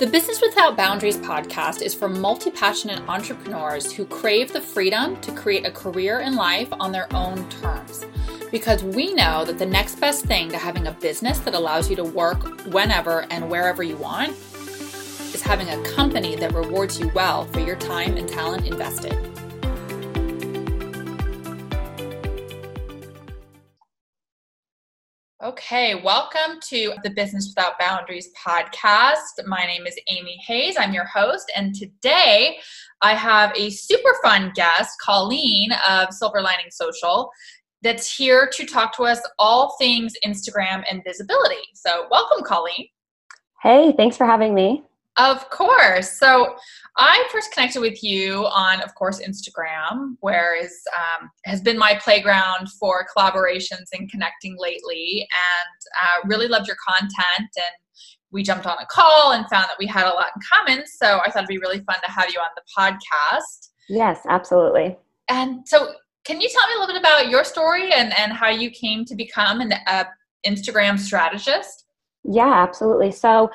The Business Without Boundaries podcast is for multi passionate entrepreneurs who crave the freedom to create a career in life on their own terms. Because we know that the next best thing to having a business that allows you to work whenever and wherever you want is having a company that rewards you well for your time and talent invested. Okay, welcome to the Business Without Boundaries podcast. My name is Amy Hayes. I'm your host, and today I have a super fun guest, Colleen of Silver Lining Social, that's here to talk to us all things Instagram and visibility. So, welcome, Colleen. Hey, thanks for having me. Of course. So I first connected with you on, of course, Instagram, where is um, has been my playground for collaborations and connecting lately, and uh, really loved your content. And we jumped on a call and found that we had a lot in common. So I thought it'd be really fun to have you on the podcast. Yes, absolutely. And so, can you tell me a little bit about your story and and how you came to become an uh, Instagram strategist? Yeah, absolutely. So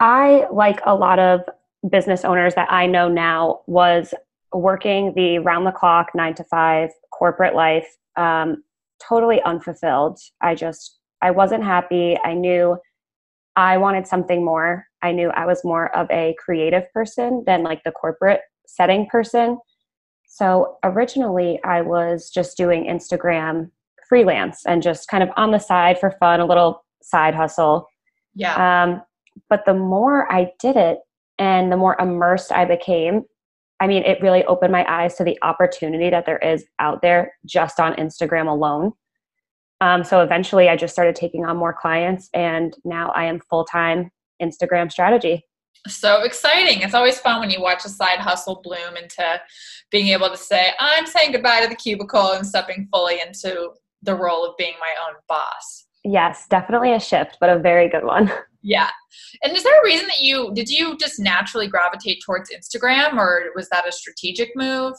I, like a lot of business owners that I know now, was working the round the clock, nine to five corporate life, um, totally unfulfilled. I just, I wasn't happy. I knew I wanted something more. I knew I was more of a creative person than like the corporate setting person. So originally, I was just doing Instagram freelance and just kind of on the side for fun, a little side hustle. Yeah. Um, but the more I did it and the more immersed I became, I mean, it really opened my eyes to the opportunity that there is out there just on Instagram alone. Um, so eventually I just started taking on more clients, and now I am full time Instagram strategy. So exciting. It's always fun when you watch a side hustle bloom into being able to say, I'm saying goodbye to the cubicle and stepping fully into the role of being my own boss. Yes, definitely a shift, but a very good one. Yeah. And is there a reason that you did you just naturally gravitate towards Instagram or was that a strategic move?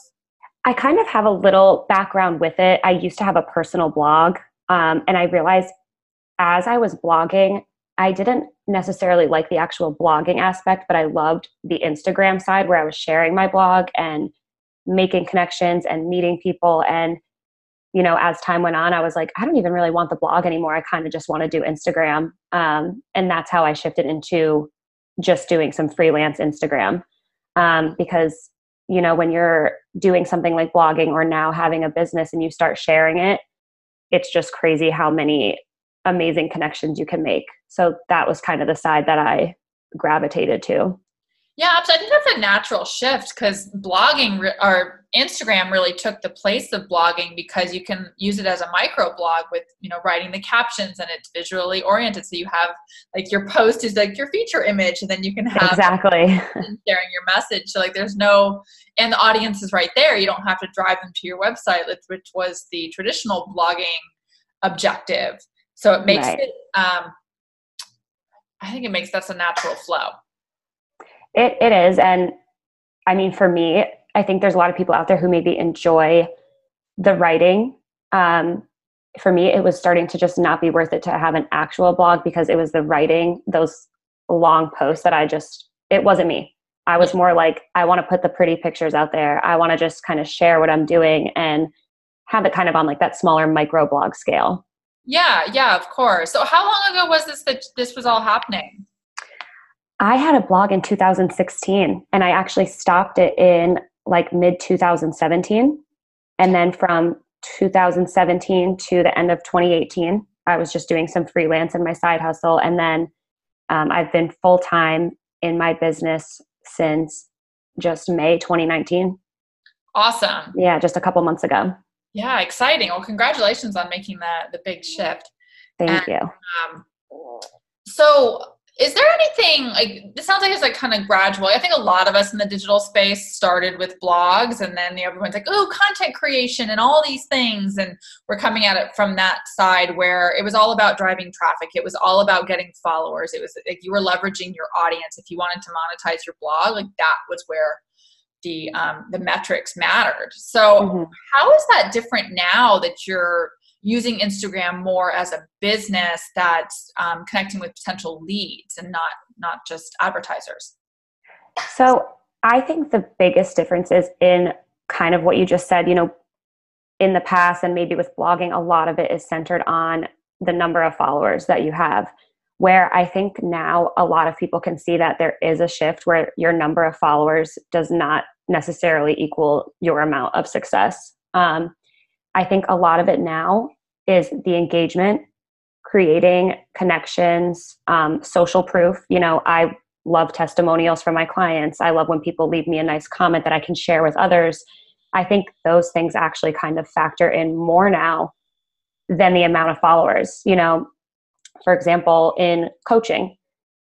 I kind of have a little background with it. I used to have a personal blog, um, and I realized as I was blogging, I didn't necessarily like the actual blogging aspect, but I loved the Instagram side where I was sharing my blog and making connections and meeting people. And you know, as time went on, I was like, I don't even really want the blog anymore. I kind of just want to do Instagram. Um, and that's how I shifted into just doing some freelance Instagram. Um, because, you know, when you're doing something like blogging or now having a business and you start sharing it, it's just crazy how many amazing connections you can make. So that was kind of the side that I gravitated to. Yeah, I think that's a natural shift because blogging re- or Instagram really took the place of blogging because you can use it as a micro blog with you know writing the captions and it's visually oriented. So you have like your post is like your feature image, and then you can have exactly sharing your message. So like there's no and the audience is right there. You don't have to drive them to your website, which was the traditional blogging objective. So it makes right. it. Um, I think it makes that's a natural flow. It it is, and I mean, for me, I think there's a lot of people out there who maybe enjoy the writing. Um, for me, it was starting to just not be worth it to have an actual blog because it was the writing, those long posts that I just it wasn't me. I was more like I want to put the pretty pictures out there. I want to just kind of share what I'm doing and have it kind of on like that smaller micro blog scale. Yeah, yeah, of course. So how long ago was this that this was all happening? I had a blog in 2016 and I actually stopped it in like mid 2017. And then from 2017 to the end of 2018, I was just doing some freelance in my side hustle. And then um, I've been full time in my business since just May 2019. Awesome. Yeah, just a couple months ago. Yeah, exciting. Well, congratulations on making that the big shift. Thank and, you. Um, so is there anything like this sounds like it's like kind of gradual. I think a lot of us in the digital space started with blogs and then the everyone's like oh content creation and all these things and we're coming at it from that side where it was all about driving traffic. It was all about getting followers. It was like you were leveraging your audience. If you wanted to monetize your blog like that was where the um, the metrics mattered. So mm-hmm. how is that different now that you're using Instagram more as a business that's um, connecting with potential leads and not not just advertisers? So I think the biggest difference is in kind of what you just said. You know, in the past and maybe with blogging, a lot of it is centered on the number of followers that you have. Where I think now a lot of people can see that there is a shift where your number of followers does not necessarily equal your amount of success. Um, I think a lot of it now is the engagement, creating connections, um, social proof. You know, I love testimonials from my clients. I love when people leave me a nice comment that I can share with others. I think those things actually kind of factor in more now than the amount of followers. You know, for example, in coaching,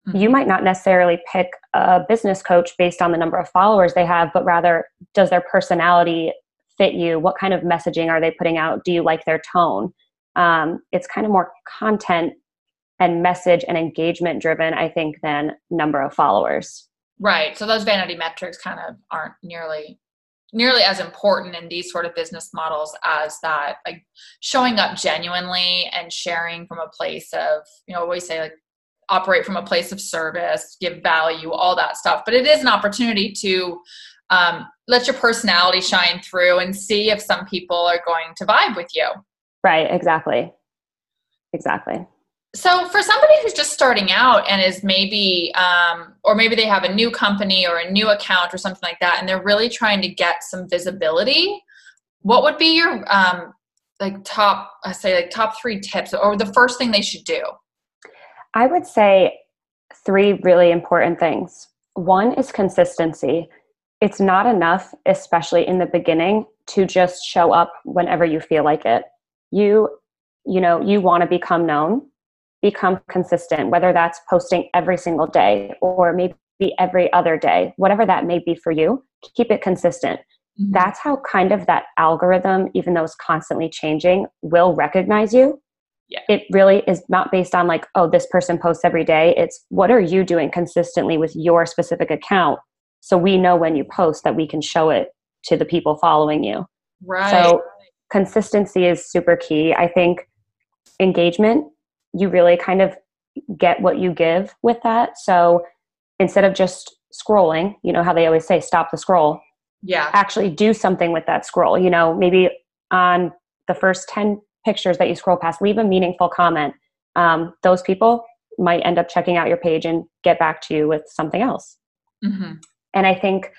mm-hmm. you might not necessarily pick a business coach based on the number of followers they have, but rather does their personality fit you? What kind of messaging are they putting out? Do you like their tone? Um, it's kind of more content and message and engagement driven, I think, than number of followers. Right. So those vanity metrics kind of aren't nearly nearly as important in these sort of business models as that like showing up genuinely and sharing from a place of you know always say like operate from a place of service give value all that stuff but it is an opportunity to um, let your personality shine through and see if some people are going to vibe with you right exactly. Exactly. So for somebody who's just starting out and is maybe um, or maybe they have a new company or a new account or something like that and they're really trying to get some visibility what would be your um, like top i say like top three tips or the first thing they should do? I would say three really important things. One is consistency. It's not enough especially in the beginning to just show up whenever you feel like it you you know you want to become known become consistent, whether that's posting every single day or maybe every other day, whatever that may be for you, keep it consistent. Mm-hmm. That's how kind of that algorithm, even though it's constantly changing, will recognize you. Yeah. It really is not based on like, oh, this person posts every day. It's what are you doing consistently with your specific account? So we know when you post that we can show it to the people following you. Right. So consistency is super key. I think engagement you really kind of get what you give with that. So instead of just scrolling, you know how they always say stop the scroll. Yeah. Actually do something with that scroll. You know, maybe on the first 10 pictures that you scroll past, leave a meaningful comment. Um, those people might end up checking out your page and get back to you with something else. Mm-hmm. And I think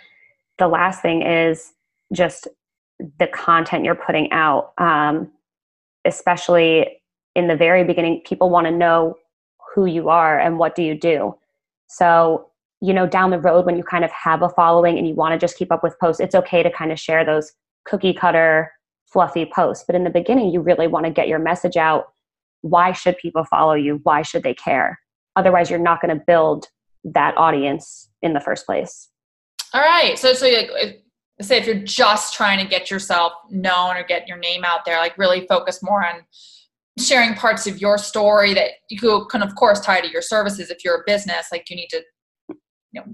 the last thing is just the content you're putting out, um, especially in the very beginning, people want to know who you are and what do you do. So, you know, down the road when you kind of have a following and you want to just keep up with posts, it's okay to kind of share those cookie cutter, fluffy posts. But in the beginning, you really want to get your message out. Why should people follow you? Why should they care? Otherwise, you're not going to build that audience in the first place. All right. So, so like, say if you're just trying to get yourself known or get your name out there, like really focus more on sharing parts of your story that you can of course tie to your services. If you're a business like you need to you know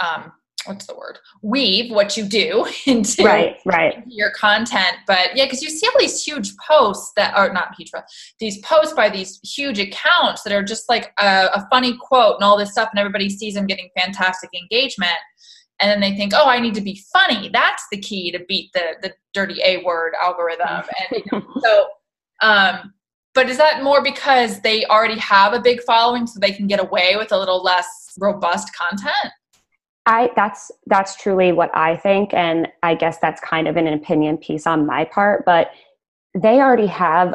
um what's the word? Weave what you do into, right, right. Into your content. But yeah because you see all these huge posts that are not huge these posts by these huge accounts that are just like a, a funny quote and all this stuff and everybody sees them getting fantastic engagement and then they think oh i need to be funny that's the key to beat the the dirty a word algorithm and you know, so um but is that more because they already have a big following so they can get away with a little less robust content? I that's that's truly what I think and I guess that's kind of an opinion piece on my part, but they already have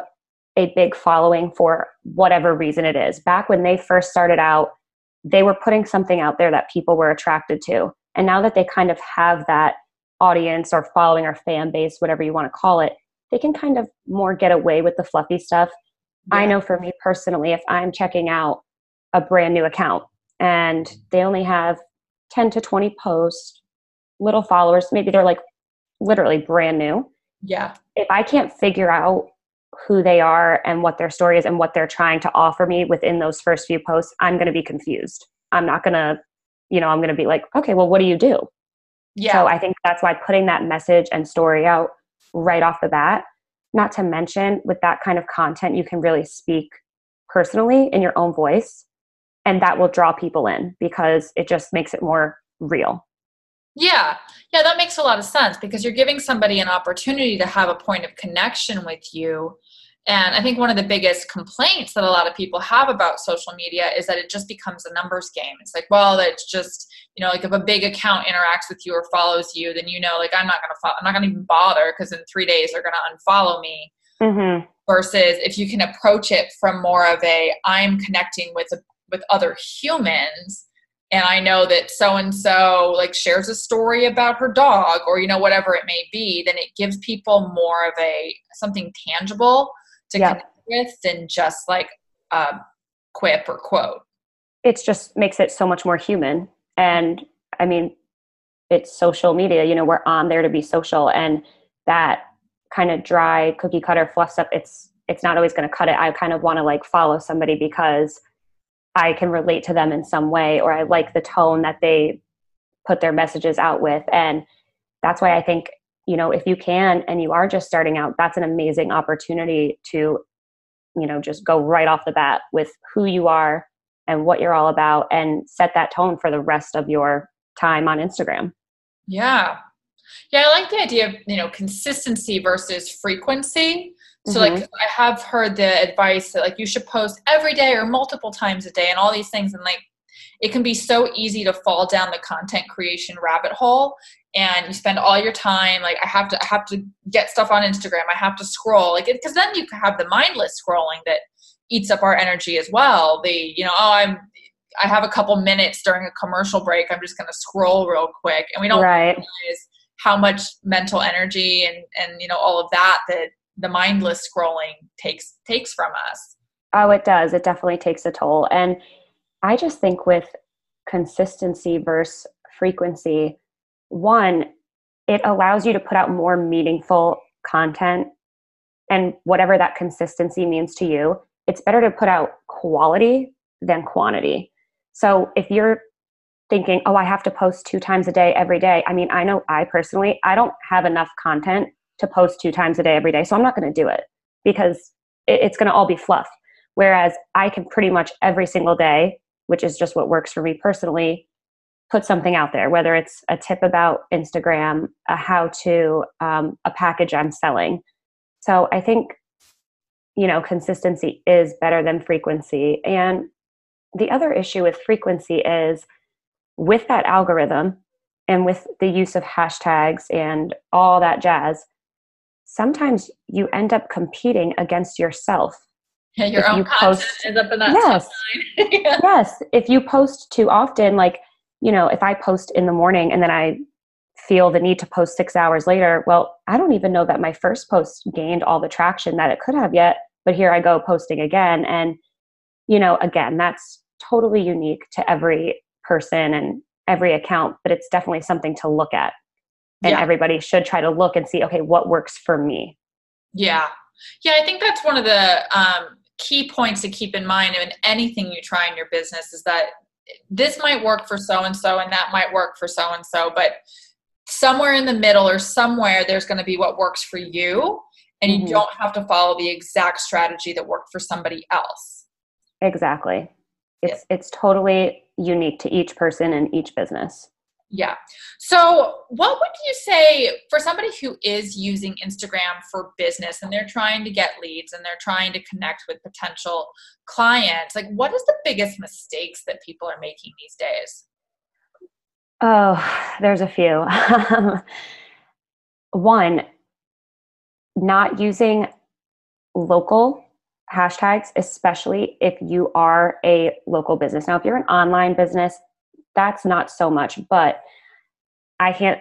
a big following for whatever reason it is. Back when they first started out, they were putting something out there that people were attracted to. And now that they kind of have that audience or following or fan base, whatever you want to call it, they can kind of more get away with the fluffy stuff yeah. I know for me personally, if I'm checking out a brand new account and they only have 10 to 20 posts, little followers, maybe they're like literally brand new. Yeah. If I can't figure out who they are and what their story is and what they're trying to offer me within those first few posts, I'm going to be confused. I'm not going to, you know, I'm going to be like, okay, well, what do you do? Yeah. So I think that's why putting that message and story out right off the bat not to mention with that kind of content you can really speak personally in your own voice and that will draw people in because it just makes it more real yeah yeah that makes a lot of sense because you're giving somebody an opportunity to have a point of connection with you and I think one of the biggest complaints that a lot of people have about social media is that it just becomes a numbers game. It's like, well, it's just, you know, like if a big account interacts with you or follows you, then you know, like I'm not gonna, fo- I'm not gonna even bother because in three days they're gonna unfollow me. Mm-hmm. Versus if you can approach it from more of a, I'm connecting with a, with other humans, and I know that so and so like shares a story about her dog, or you know, whatever it may be, then it gives people more of a something tangible to yep. connect with than just like a quip or quote. It just makes it so much more human. And I mean, it's social media, you know, we're on there to be social and that kind of dry cookie cutter fluff stuff, it's it's not always gonna cut it. I kind of wanna like follow somebody because I can relate to them in some way or I like the tone that they put their messages out with. And that's why I think you know if you can and you are just starting out that's an amazing opportunity to you know just go right off the bat with who you are and what you're all about and set that tone for the rest of your time on Instagram. Yeah. Yeah, I like the idea of, you know, consistency versus frequency. So mm-hmm. like I have heard the advice that like you should post every day or multiple times a day and all these things and like it can be so easy to fall down the content creation rabbit hole and you spend all your time like i have to i have to get stuff on instagram. I have to scroll. Like because then you have the mindless scrolling that eats up our energy as well. The you know oh i'm i have a couple minutes during a commercial break. I'm just going to scroll real quick. And we don't right. realize how much mental energy and and you know all of that that the mindless scrolling takes takes from us. Oh it does. It definitely takes a toll. And i just think with consistency versus frequency one, it allows you to put out more meaningful content and whatever that consistency means to you, it's better to put out quality than quantity. So if you're thinking, oh, I have to post two times a day every day, I mean, I know I personally, I don't have enough content to post two times a day every day, so I'm not going to do it because it's going to all be fluff. Whereas I can pretty much every single day, which is just what works for me personally, put something out there, whether it's a tip about Instagram, a how to, um, a package I'm selling. So I think, you know, consistency is better than frequency. And the other issue with frequency is with that algorithm and with the use of hashtags and all that jazz, sometimes you end up competing against yourself. Yeah, your if own you content post, ends up in that yes, yeah. Yes. If you post too often, like you know, if I post in the morning and then I feel the need to post six hours later, well, I don't even know that my first post gained all the traction that it could have yet. But here I go posting again. And, you know, again, that's totally unique to every person and every account, but it's definitely something to look at. And yeah. everybody should try to look and see, okay, what works for me. Yeah. Yeah, I think that's one of the um, key points to keep in mind in anything you try in your business is that this might work for so and so and that might work for so and so but somewhere in the middle or somewhere there's going to be what works for you and you mm-hmm. don't have to follow the exact strategy that worked for somebody else exactly it's yeah. it's totally unique to each person and each business yeah. So, what would you say for somebody who is using Instagram for business and they're trying to get leads and they're trying to connect with potential clients? Like, what is the biggest mistakes that people are making these days? Oh, there's a few. One, not using local hashtags, especially if you are a local business. Now, if you're an online business, that's not so much, but I can't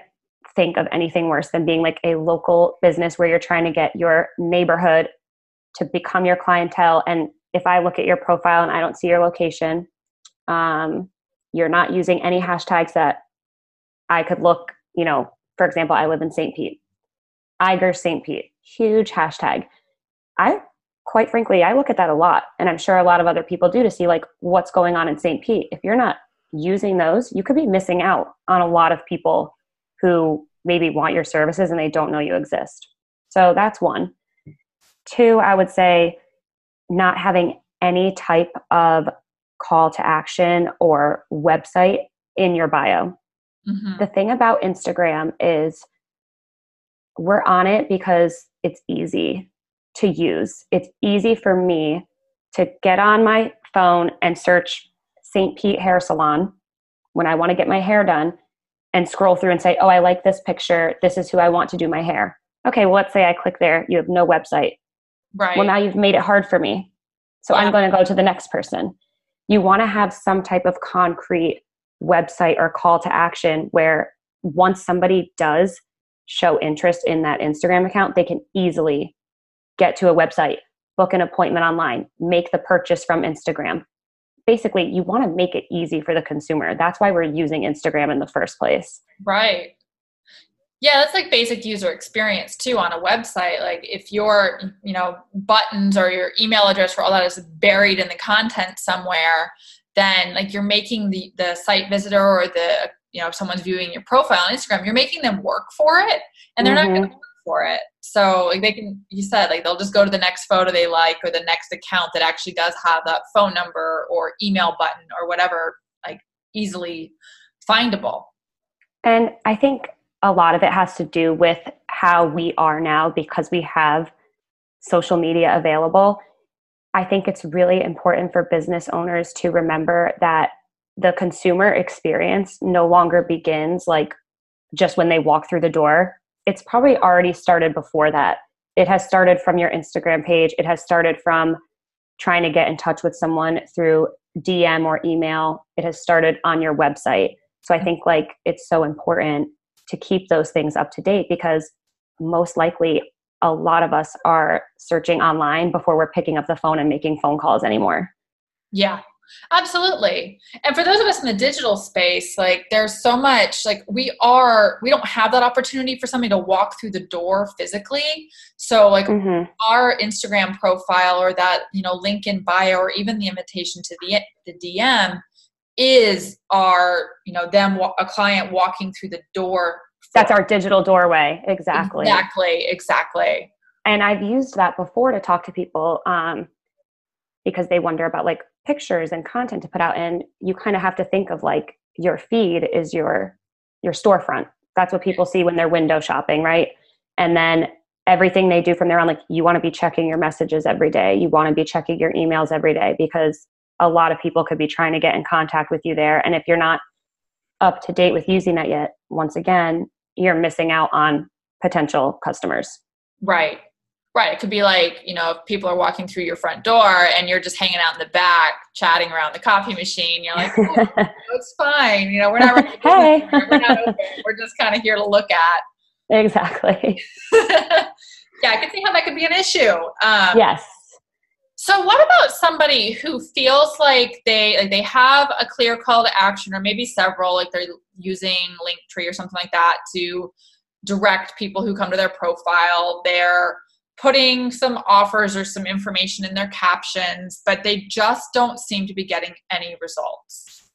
think of anything worse than being like a local business where you're trying to get your neighborhood to become your clientele. And if I look at your profile and I don't see your location, um, you're not using any hashtags that I could look, you know, for example, I live in St. Pete. Iger St. Pete, huge hashtag. I quite frankly, I look at that a lot, and I'm sure a lot of other people do to see like what's going on in St. Pete. If you're not using those, you could be missing out on a lot of people who maybe want your services and they don't know you exist. So that's one. Two, I would say not having any type of call to action or website in your bio. Mm-hmm. The thing about Instagram is we're on it because it's easy to use. It's easy for me to get on my phone and search St. Pete Hair Salon when I want to get my hair done and scroll through and say, oh, I like this picture. This is who I want to do my hair. Okay, well, let's say I click there. You have no website. Right. Well, now you've made it hard for me. So yeah. I'm going to go to the next person. You want to have some type of concrete website or call to action where once somebody does show interest in that Instagram account, they can easily get to a website, book an appointment online, make the purchase from Instagram. Basically, you want to make it easy for the consumer. That's why we're using Instagram in the first place. Right. Yeah, that's like basic user experience too on a website. Like if your, you know, buttons or your email address for all that is buried in the content somewhere, then like you're making the the site visitor or the you know if someone's viewing your profile on Instagram, you're making them work for it, and they're mm-hmm. not going to for it. So like they can, you said like they'll just go to the next photo they like or the next account that actually does have that phone number or email button or whatever like easily findable. And I think a lot of it has to do with how we are now because we have social media available. I think it's really important for business owners to remember that the consumer experience no longer begins like just when they walk through the door. It's probably already started before that. It has started from your Instagram page, it has started from trying to get in touch with someone through DM or email, it has started on your website. So I think like it's so important to keep those things up to date because most likely a lot of us are searching online before we're picking up the phone and making phone calls anymore. Yeah, absolutely. And for those of us in the digital space, like there's so much, like we are, we don't have that opportunity for somebody to walk through the door physically. So, like mm-hmm. our Instagram profile or that, you know, link in bio or even the invitation to the, the DM is our you know them a client walking through the door that's our digital doorway exactly exactly exactly and i've used that before to talk to people um, because they wonder about like pictures and content to put out and you kind of have to think of like your feed is your your storefront that's what people see when they're window shopping right and then everything they do from there on like you want to be checking your messages every day you want to be checking your emails every day because a lot of people could be trying to get in contact with you there. And if you're not up to date with using that yet, once again, you're missing out on potential customers. Right. Right. It could be like, you know, if people are walking through your front door and you're just hanging out in the back chatting around the coffee machine, you're like, oh, it's fine. You know, we're not, hey. we're, not we're just kind of here to look at. Exactly. yeah, I can see how that could be an issue. Um, yes. So what about somebody who feels like they like they have a clear call to action or maybe several like they're using Linktree or something like that to direct people who come to their profile. They're putting some offers or some information in their captions, but they just don't seem to be getting any results.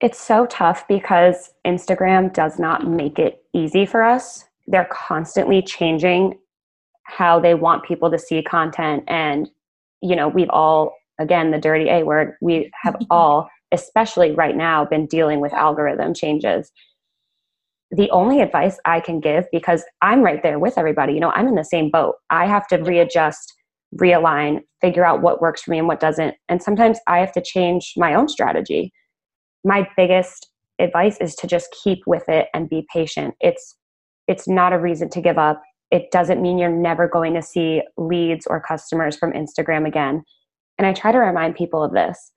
It's so tough because Instagram does not make it easy for us. They're constantly changing how they want people to see content and you know we've all again the dirty a word we have all especially right now been dealing with algorithm changes the only advice i can give because i'm right there with everybody you know i'm in the same boat i have to readjust realign figure out what works for me and what doesn't and sometimes i have to change my own strategy my biggest advice is to just keep with it and be patient it's it's not a reason to give up it doesn't mean you're never going to see leads or customers from Instagram again. And I try to remind people of this.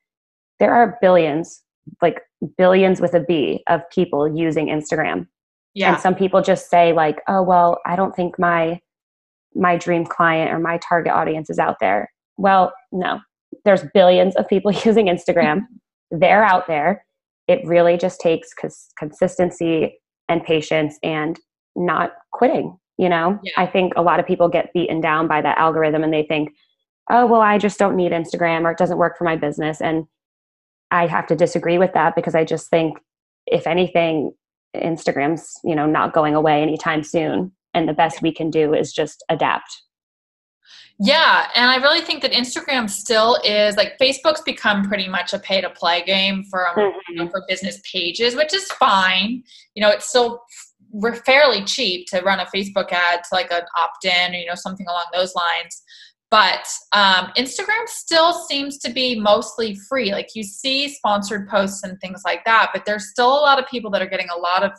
There are billions, like billions with a B, of people using Instagram. Yeah. And some people just say like, "Oh, well, I don't think my my dream client or my target audience is out there." Well, no. There's billions of people using Instagram. They're out there. It really just takes cons- consistency and patience and not quitting you know yeah. i think a lot of people get beaten down by that algorithm and they think oh well i just don't need instagram or it doesn't work for my business and i have to disagree with that because i just think if anything instagram's you know not going away anytime soon and the best we can do is just adapt Yeah, and I really think that Instagram still is like Facebook's become pretty much a pay to play game for um, mm-hmm. you know, for business pages, which is fine. You know, it's still fairly cheap to run a Facebook ad to like an opt in or you know something along those lines. But um, Instagram still seems to be mostly free. Like you see sponsored posts and things like that, but there's still a lot of people that are getting a lot of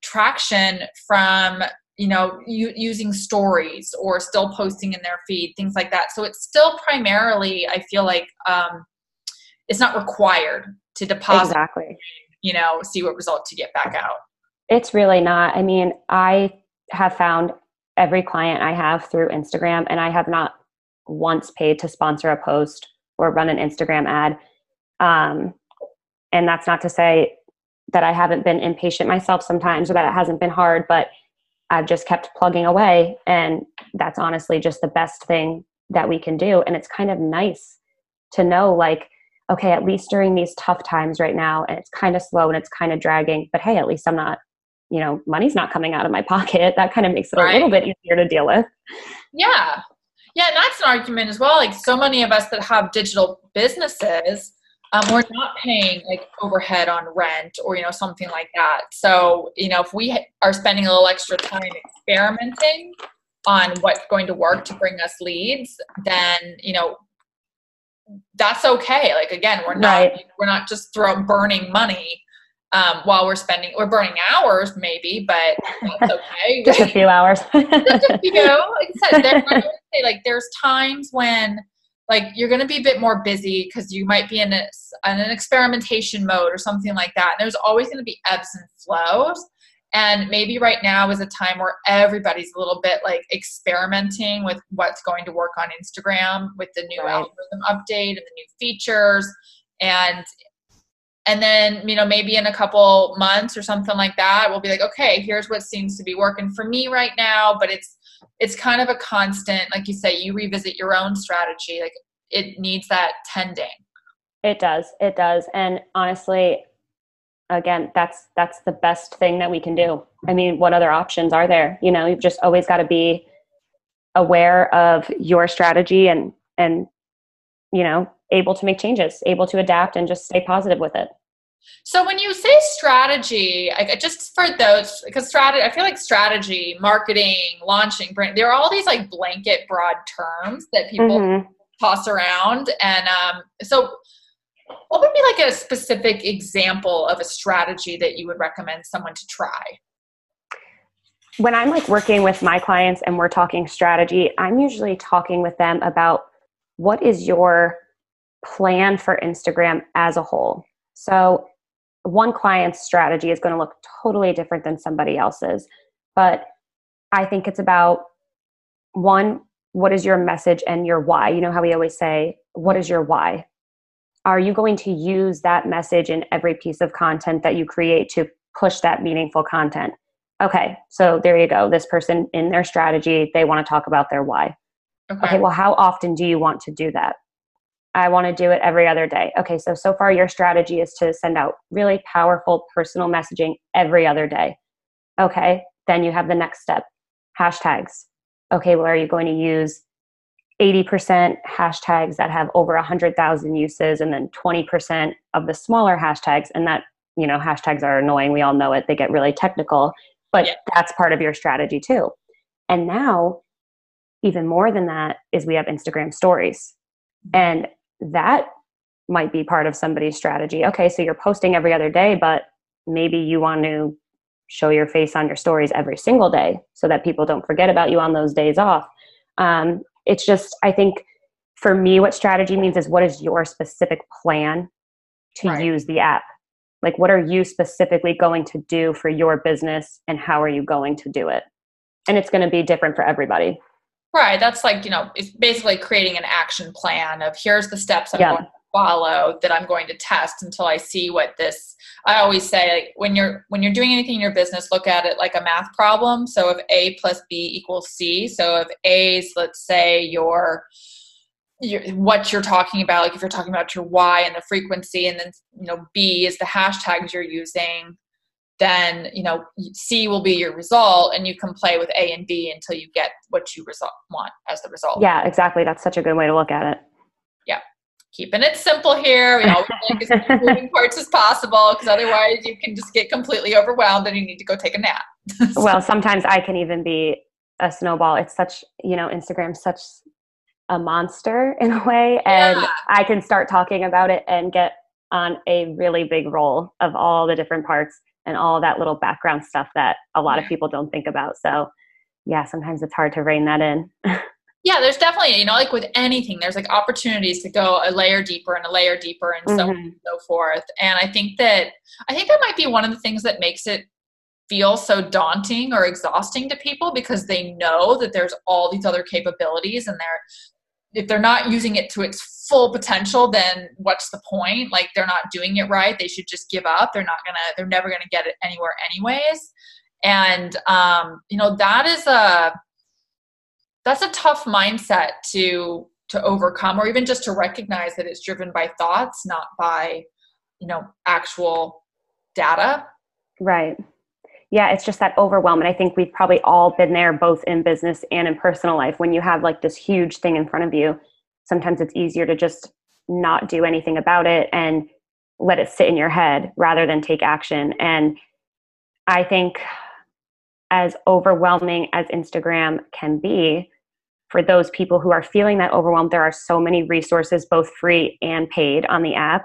traction from you know u- using stories or still posting in their feed things like that. So it's still primarily i feel like um, it's not required to deposit exactly. you know see what result to get back out. It's really not. I mean i have found every client i have through instagram and i have not once paid to sponsor a post or run an instagram ad um, and that's not to say that i haven't been impatient myself sometimes or that it hasn't been hard but I've just kept plugging away. And that's honestly just the best thing that we can do. And it's kind of nice to know, like, okay, at least during these tough times right now, and it's kind of slow and it's kind of dragging, but hey, at least I'm not, you know, money's not coming out of my pocket. That kind of makes it right. a little bit easier to deal with. Yeah. Yeah. And that's an argument as well. Like, so many of us that have digital businesses, um, we're not paying like overhead on rent or you know something like that so you know if we are spending a little extra time experimenting on what's going to work to bring us leads then you know that's okay like again we're not right. we're not just throwing burning money um, while we're spending we're burning hours maybe but that's okay just a few hours just a few like i said there, I say, like there's times when like you're going to be a bit more busy because you might be in, a, in an experimentation mode or something like that. And there's always going to be ebbs and flows. And maybe right now is a time where everybody's a little bit like experimenting with what's going to work on Instagram with the new right. algorithm update and the new features. And and then you know maybe in a couple months or something like that we'll be like okay here's what seems to be working for me right now. But it's it's kind of a constant like you say you revisit your own strategy. Like it needs that tending. It does. It does. And honestly again that's that's the best thing that we can do. I mean what other options are there? You know you've just always got to be aware of your strategy and and you know able to make changes able to adapt and just stay positive with it so when you say strategy, I, just for those, because strategy, I feel like strategy, marketing, launching, brand, there are all these like blanket broad terms that people mm-hmm. toss around. And um, so what would be like a specific example of a strategy that you would recommend someone to try? When I'm like working with my clients and we're talking strategy, I'm usually talking with them about what is your plan for Instagram as a whole. So one client's strategy is going to look totally different than somebody else's. But I think it's about one, what is your message and your why? You know how we always say, what is your why? Are you going to use that message in every piece of content that you create to push that meaningful content? Okay, so there you go. This person in their strategy, they want to talk about their why. Okay. okay, well, how often do you want to do that? I want to do it every other day. Okay, so so far your strategy is to send out really powerful personal messaging every other day. Okay, then you have the next step hashtags. Okay, well, are you going to use 80% hashtags that have over 100,000 uses and then 20% of the smaller hashtags? And that, you know, hashtags are annoying. We all know it, they get really technical, but yeah. that's part of your strategy too. And now, even more than that, is we have Instagram stories. And that might be part of somebody's strategy. Okay, so you're posting every other day, but maybe you want to show your face on your stories every single day so that people don't forget about you on those days off. Um, it's just, I think for me, what strategy means is what is your specific plan to right. use the app? Like, what are you specifically going to do for your business and how are you going to do it? And it's going to be different for everybody. Right. That's like, you know, it's basically creating an action plan of here's the steps I'm yeah. going to follow that I'm going to test until I see what this I always say like when you're when you're doing anything in your business, look at it like a math problem. So if A plus B equals C, so if A's let's say your your, what you're talking about, like if you're talking about your why and the frequency, and then you know B is the hashtags you're using, then you know c will be your result and you can play with a and b until you get what you result, want as the result. Yeah exactly. That's such a good way to look at it. Yeah. Keeping it simple here. We always like as many moving parts as possible because otherwise you can just get completely overwhelmed and you need to go take a nap. So. well sometimes i can even be a snowball. It's such you know instagram such a monster in a way and yeah. i can start talking about it and get on a really big roll of all the different parts and all that little background stuff that a lot of people don't think about. So yeah sometimes it's hard to rein that in. Yeah there's definitely you know like with anything there's like opportunities to go a layer deeper and a layer deeper and so mm-hmm. on and so forth. And i think that i think that might be one of the things that makes it feel so daunting or exhausting to people because they know that there's all these other capabilities and they're if they're not using it to its full potential then what's the point? Like they're not doing it right. They should just give up. They're not gonna they're never gonna get it anywhere anyways. And um you know that is a that's a tough mindset to to overcome or even just to recognize that it's driven by thoughts not by you know actual data. Right yeah it's just that overwhelm and i think we've probably all been there both in business and in personal life. When you have like this huge thing in front of you sometimes it's easier to just not do anything about it and let it sit in your head rather than take action. And i think as overwhelming as instagram can be for those people who are feeling that overwhelmed there are so many resources both free and paid on the app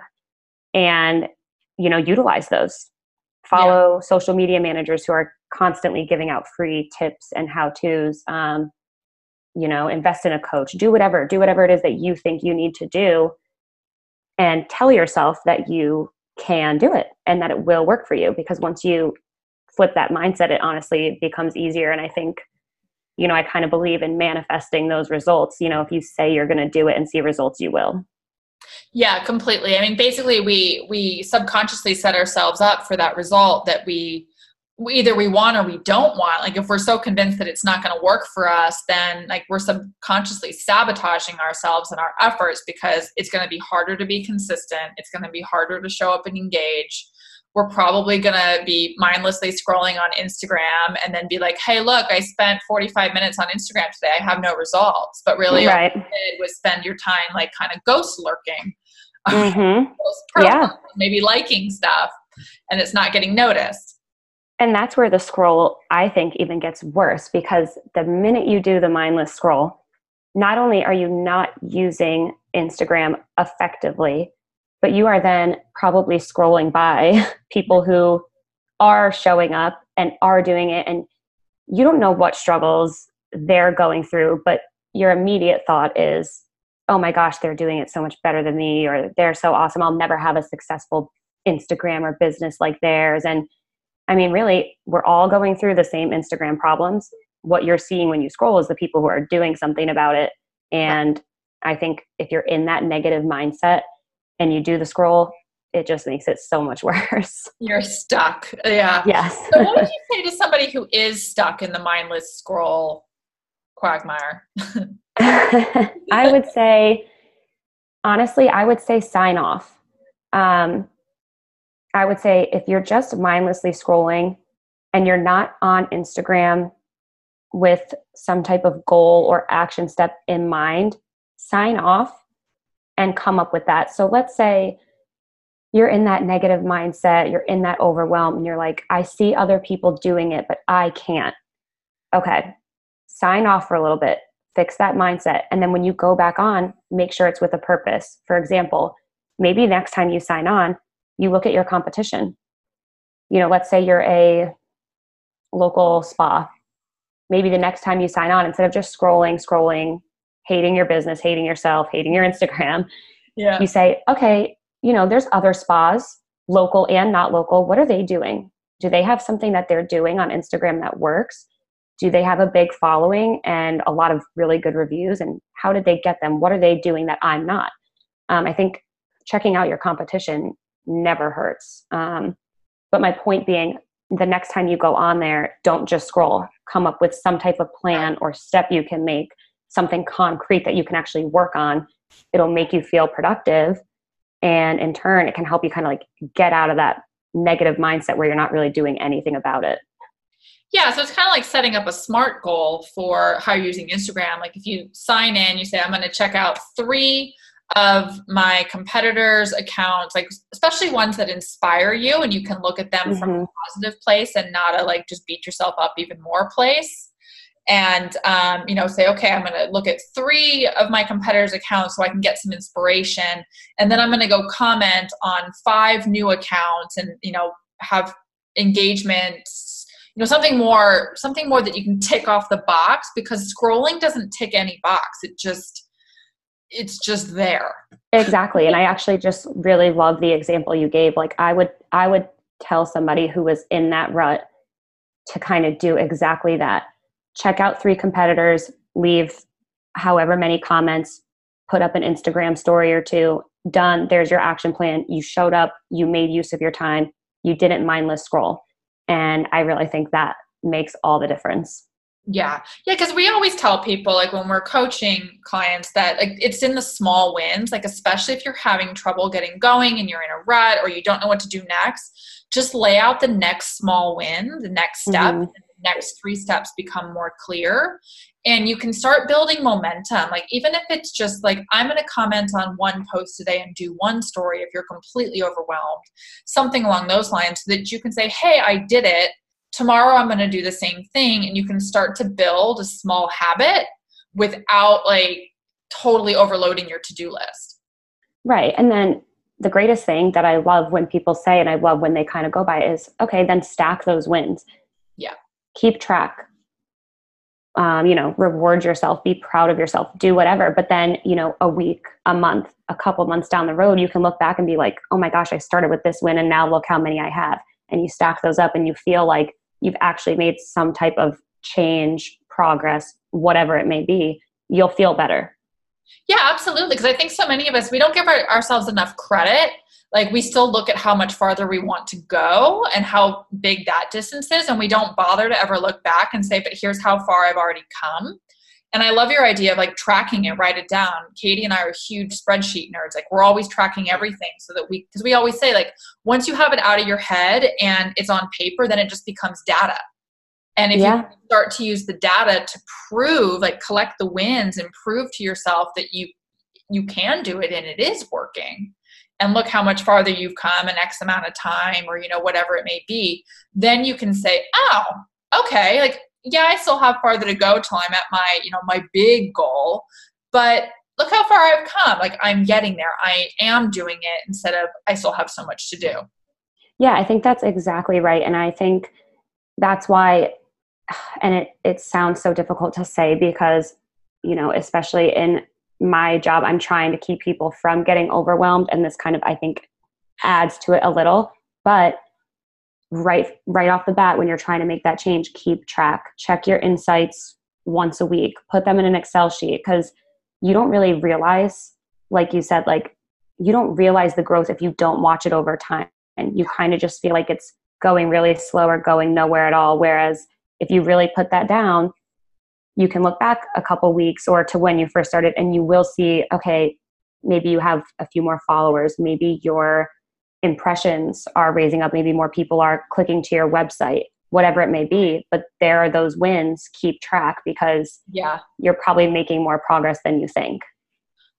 and you know utilize those follow yeah. social media managers who are constantly giving out free tips and how to's um, you know invest in a coach. Do whatever do whatever it is that you think you need to do and tell yourself that you can do it and that it will work for you because once you flip that mindset it honestly becomes easier. And i think you know i kind of believe in manifesting those results. You know if you say you're going to do it and see results you will yeah, completely. I mean, basically, we we subconsciously set ourselves up for that result that we, we either we want or we don't want. Like, if we're so convinced that it's not going to work for us, then like we're subconsciously sabotaging ourselves and our efforts because it's going to be harder to be consistent. It's going to be harder to show up and engage we're probably going to be mindlessly scrolling on Instagram and then be like, hey, look, I spent 45 minutes on Instagram today. I have no results. But really, right. all you did was spend your time like kind of ghost lurking. Mm-hmm. yeah. Maybe liking stuff and it's not getting noticed. And that's where the scroll, I think, even gets worse because the minute you do the mindless scroll, not only are you not using Instagram effectively, but you are then probably scrolling by people who are showing up and are doing it and you don't know what struggles they're going through but your immediate thought is oh my gosh they're doing it so much better than me or they're so awesome i'll never have a successful instagram or business like theirs. And i mean really we're all going through the same instagram problems. What you're seeing when you scroll is the people who are doing something about it. And i think if you're in that negative mindset and you do the scroll, it just makes it so much worse. You're stuck. Yeah. Yes. so what would you say to somebody who is stuck in the mindless scroll quagmire? I would say, honestly, I would say sign off. Um, I would say if you're just mindlessly scrolling and you're not on Instagram with some type of goal or action step in mind, sign off and come up with that. So let's say you're in that negative mindset, you're in that overwhelm, and you're like, I see other people doing it, but I can't. Okay, sign off for a little bit, fix that mindset. And then when you go back on, make sure it's with a purpose. For example, maybe next time you sign on, you look at your competition. You know, let's say you're a local spa. Maybe the next time you sign on, instead of just scrolling, scrolling, hating your business, hating yourself, hating your Instagram. Yeah. You say, okay, you know, there's other spas, local and not local. What are they doing? Do they have something that they're doing on Instagram that works? Do they have a big following and a lot of really good reviews? And how did they get them? What are they doing that I'm not? Um, I think checking out your competition never hurts. Um, but my point being, the next time you go on there, don't just scroll. Come up with some type of plan or step you can make something concrete that you can actually work on it'll make you feel productive and in turn it can help you kind of like get out of that negative mindset where you're not really doing anything about it. Yeah, so it's kind of like setting up a smart goal for how you're using Instagram. Like if you sign in, you say, I'm going to check out three of my competitors' accounts, like especially ones that inspire you and you can look at them mm-hmm. from a mm-hmm. positive place and not a like just beat yourself up even more place. And um, you know, say, okay, I'm gonna look at three of my competitors' accounts so I can get some inspiration. And then I'm gonna go comment on five new accounts and you know, have engagements you know something more something more that you can tick off the box because scrolling doesn't tick any box. It just it's just there. Exactly and i actually just really love the example you gave. Like i would i would tell somebody who was in that rut to kind of do exactly that check out three competitors leave however many comments put up an instagram story or two done there's your action plan you showed up you made use of your time you didn't mindless scroll and I really think that makes all the difference. Yeah. Yeah. Cause we always tell people, like when we're coaching clients, that like it's in the small wins, like especially if you're having trouble getting going and you're in a rut or you don't know what to do next, just lay out the next small win, the next step. Mm-hmm. Next three steps become more clear and you can start building momentum. Like even if it's just like i'm going to comment on one post today and do one story if you're completely overwhelmed something along those lines so that you can say hey i did it. Tomorrow i'm going to do the same thing and you can start to build a small habit without like totally overloading your to-do list. Right and then the greatest thing that i love when people say and i love when they kind of go by is okay then stack those wins keep track um, you know, reward yourself, be proud of yourself, do whatever. But then, you know, a week, a month, a couple months down the road, you can look back and be like, oh my gosh, I started with this win and now look how many I have. And you stack those up and you feel like you've actually made some type of change, progress, whatever it may be. You'll feel better. Yeah, absolutely. Because I think so many of us, we don't give our, ourselves enough credit like we still look at how much farther we want to go and how big that distance is and we don't bother to ever look back and say but here's how far i've already come. And i love your idea of like tracking it write it down. Katie and i are huge spreadsheet nerds. Like we're always tracking everything so that we because we always say like once you have it out of your head and it's on paper then it just becomes data. And if yeah. you start to use the data to prove like collect the wins and prove to yourself that you you can do it and it is working and look how much farther you've come in X amount of time or, you know, whatever it may be, then you can say, oh, okay, like, yeah, I still have farther to go till I'm at my, you know, my big goal, but look how far I've come. Like, I'm getting there. I am doing it instead of I still have so much to do. Yeah, I think that's exactly right. And I think that's why, and it, it sounds so difficult to say because, you know, especially in my job i'm trying to keep people from getting overwhelmed and this kind of i think adds to it a little. But right right off the bat when you're trying to make that change keep track. Check your insights once a week. Put them in an excel sheet because you don't really realize like you said like you don't realize the growth if you don't watch it over time. And you kind of just feel like it's going really slow or going nowhere at all. Whereas if you really put that down you can look back a couple weeks or to when you first started and you will see okay maybe you have a few more followers. Maybe your impressions are raising up. Maybe more people are clicking to your website whatever it may be. But there are those wins keep track because yeah. you're probably making more progress than you think.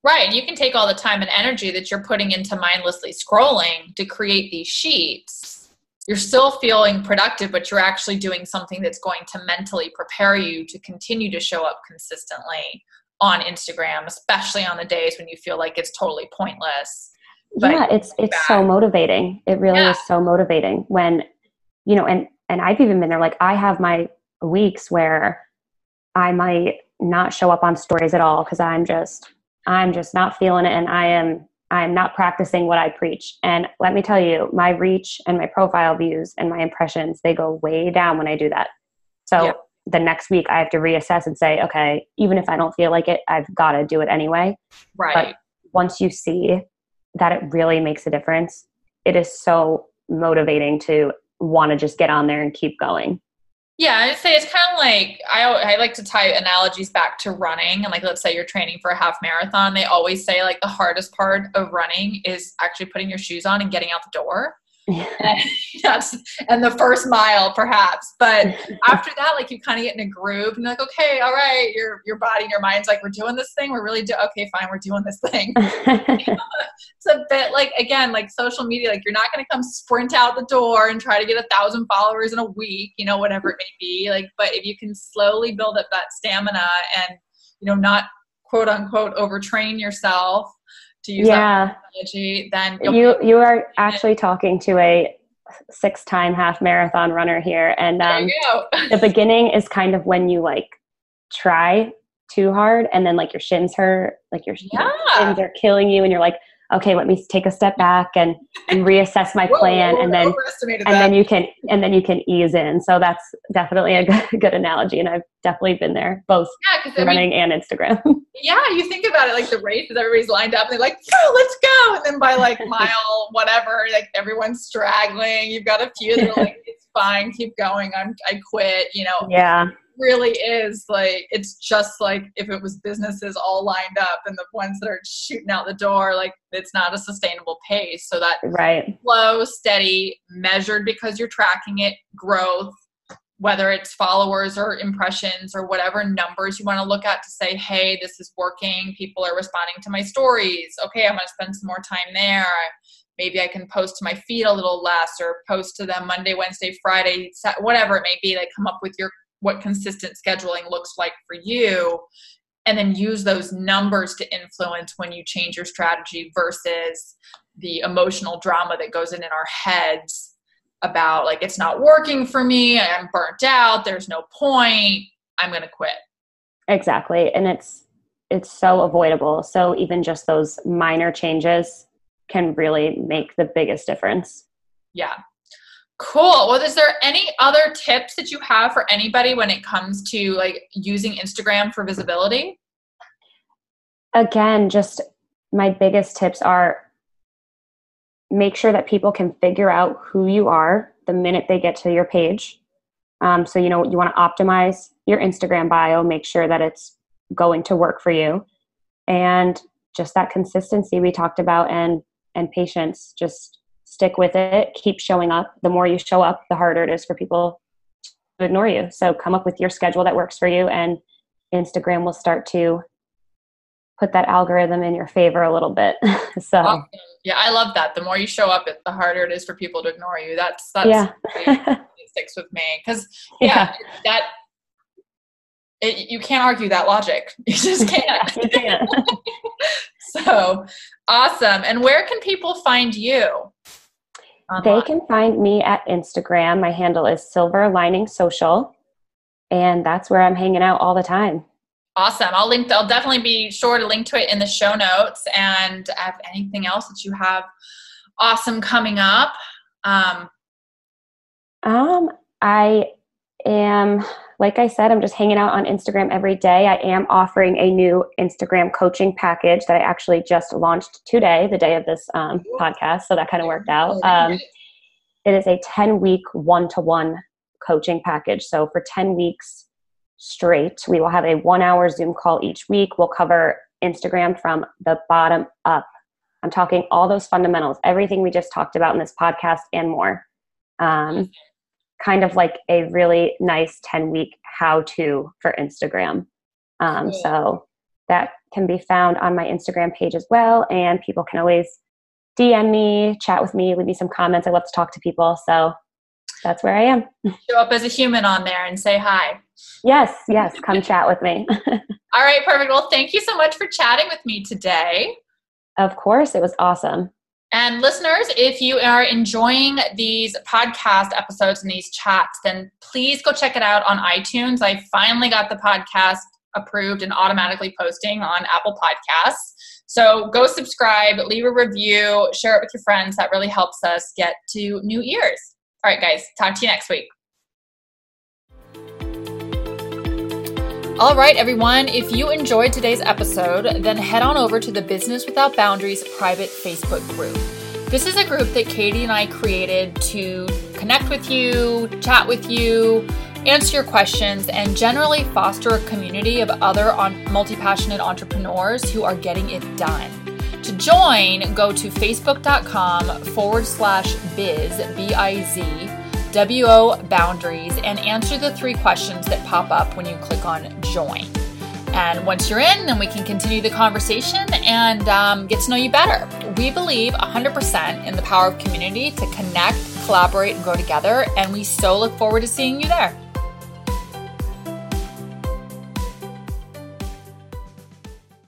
Right. You can take all the time and energy that you're putting into mindlessly scrolling to create these sheets you're still feeling productive, but you're actually doing something that's going to mentally prepare you to continue to show up consistently on Instagram, especially on the days when you feel like it's totally pointless. But yeah, it's it's back. so motivating. It really yeah. is so motivating when you know, and and I've even been there. Like I have my weeks where I might not show up on stories at all because I'm just I'm just not feeling it, and I am I'm not practicing what I preach. And let me tell you, my reach and my profile views and my impressions, they go way down when I do that. So yep. the next week I have to reassess and say, okay, even if I don't feel like it, I've got to do it anyway. Right. But once you see that it really makes a difference, it is so motivating to want to just get on there and keep going. Yeah, I'd say it's kind of like I, I like to tie analogies back to running. And like, let's say you're training for a half marathon. They always say like the hardest part of running is actually putting your shoes on and getting out the door. and the first mile perhaps. But after that like you kind of get in a groove and you're like okay all right your your body and your mind's like we're doing this thing we're really do okay fine we're doing this thing. It's a bit like again like social media like you're not going to come sprint out the door and try to get a thousand followers in a week you know whatever it may be. Like but if you can slowly build up that stamina and you know not quote unquote overtrain yourself to use yeah. then you you are actually talking to a six time half marathon runner here and um, the beginning is kind of when you like try too hard and then like your shins hurt like your, yeah. your shins are killing you and you're like okay let me take a step back and and reassess my plan whoa, and then and that. then you can and then you can ease in. So that's definitely a good, good analogy and i've definitely been there both yeah, running I mean, and instagram. Yeah you think about it like the race races everybody's lined up and they're like let's go! And then by like mile whatever like everyone's straggling you've got a few that are like it's fine keep going i'm i quit you know? Yeah really is like it's just like if it was businesses all lined up and the ones that are shooting out the door like it's not a sustainable pace. So that right. slow steady measured because you're tracking it growth whether it's followers or impressions or whatever numbers you want to look at to say hey this is working. People are responding to my stories. Okay i'm going to spend some more time there. Maybe I can post to my feed a little less or post to them Monday, Wednesday, Friday, whatever it may be. Like come up with your what consistent scheduling looks like for you and then use those numbers to influence when you change your strategy versus the emotional drama that goes in in our heads about like it's not working for me i'm burnt out there's no point i'm going to quit. Exactly and it's it's so avoidable so even just those minor changes can really make the biggest difference. Yeah Cool. Well, is there any other tips that you have for anybody when it comes to like using Instagram for visibility? Again, just my biggest tips are make sure that people can figure out who you are the minute they get to your page. Um, so, you know, you want to optimize your Instagram bio, make sure that it's going to work for you. And just that consistency we talked about and and patience just stick with it, keep showing up. The more you show up, the harder it is for people to ignore you. So come up with your schedule that works for you, and Instagram will start to put that algorithm in your favor a little bit. so awesome. yeah, I love that. The more you show up, the harder it is for people to ignore you. That's that's yeah. it sticks with me because yeah, yeah, that it, you can't argue that logic. You just can't. you can't. so awesome. And where can people find you? Online? They can find me at Instagram. My handle is Silver Lining Social, and that's where I'm hanging out all the time. Awesome. I'll link. I'll definitely be sure to link to it in the show notes. And if anything else that you have awesome coming up? Um, um, I am like I said, I'm just hanging out on Instagram every day. I am offering a new Instagram coaching package that I actually just launched today, the day of this um, podcast. So that kind of worked out. Um, it is a 10 week one to one coaching package. So for 10 weeks straight, we will have a one hour Zoom call each week. We'll cover Instagram from the bottom up. I'm talking all those fundamentals, everything we just talked about in this podcast and more. Um, kind of like a really nice 10 week how to for Instagram. Um, So that can be found on my Instagram page as well. And people can always DM me, chat with me, leave me some comments. I love to talk to people. So that's where I am. Show up as a human on there and say hi. Yes, yes. Come chat with me. All right, perfect. Well, thank you so much for chatting with me today. Of course, it was awesome. And listeners, if you are enjoying these podcast episodes and these chats, then please go check it out on iTunes. I finally got the podcast approved and automatically posting on Apple Podcasts. So go subscribe, leave a review, share it with your friends. That really helps us get to new ears. All right, guys, talk to you next week. All right, everyone, if you enjoyed today's episode, then head on over to the Business Without Boundaries private Facebook group. This is a group that Katie and I created to connect with you, chat with you, answer your questions, and generally foster a community of other multi passionate entrepreneurs who are getting it done. To join, go to facebook.com forward slash biz, B I Z, W O boundaries, and answer the three questions that pop up when you click on join. And once you're in, then we can continue the conversation and um, get to know you better. We believe 100% in the power of community to connect, collaborate, and grow together. And we so look forward to seeing you there.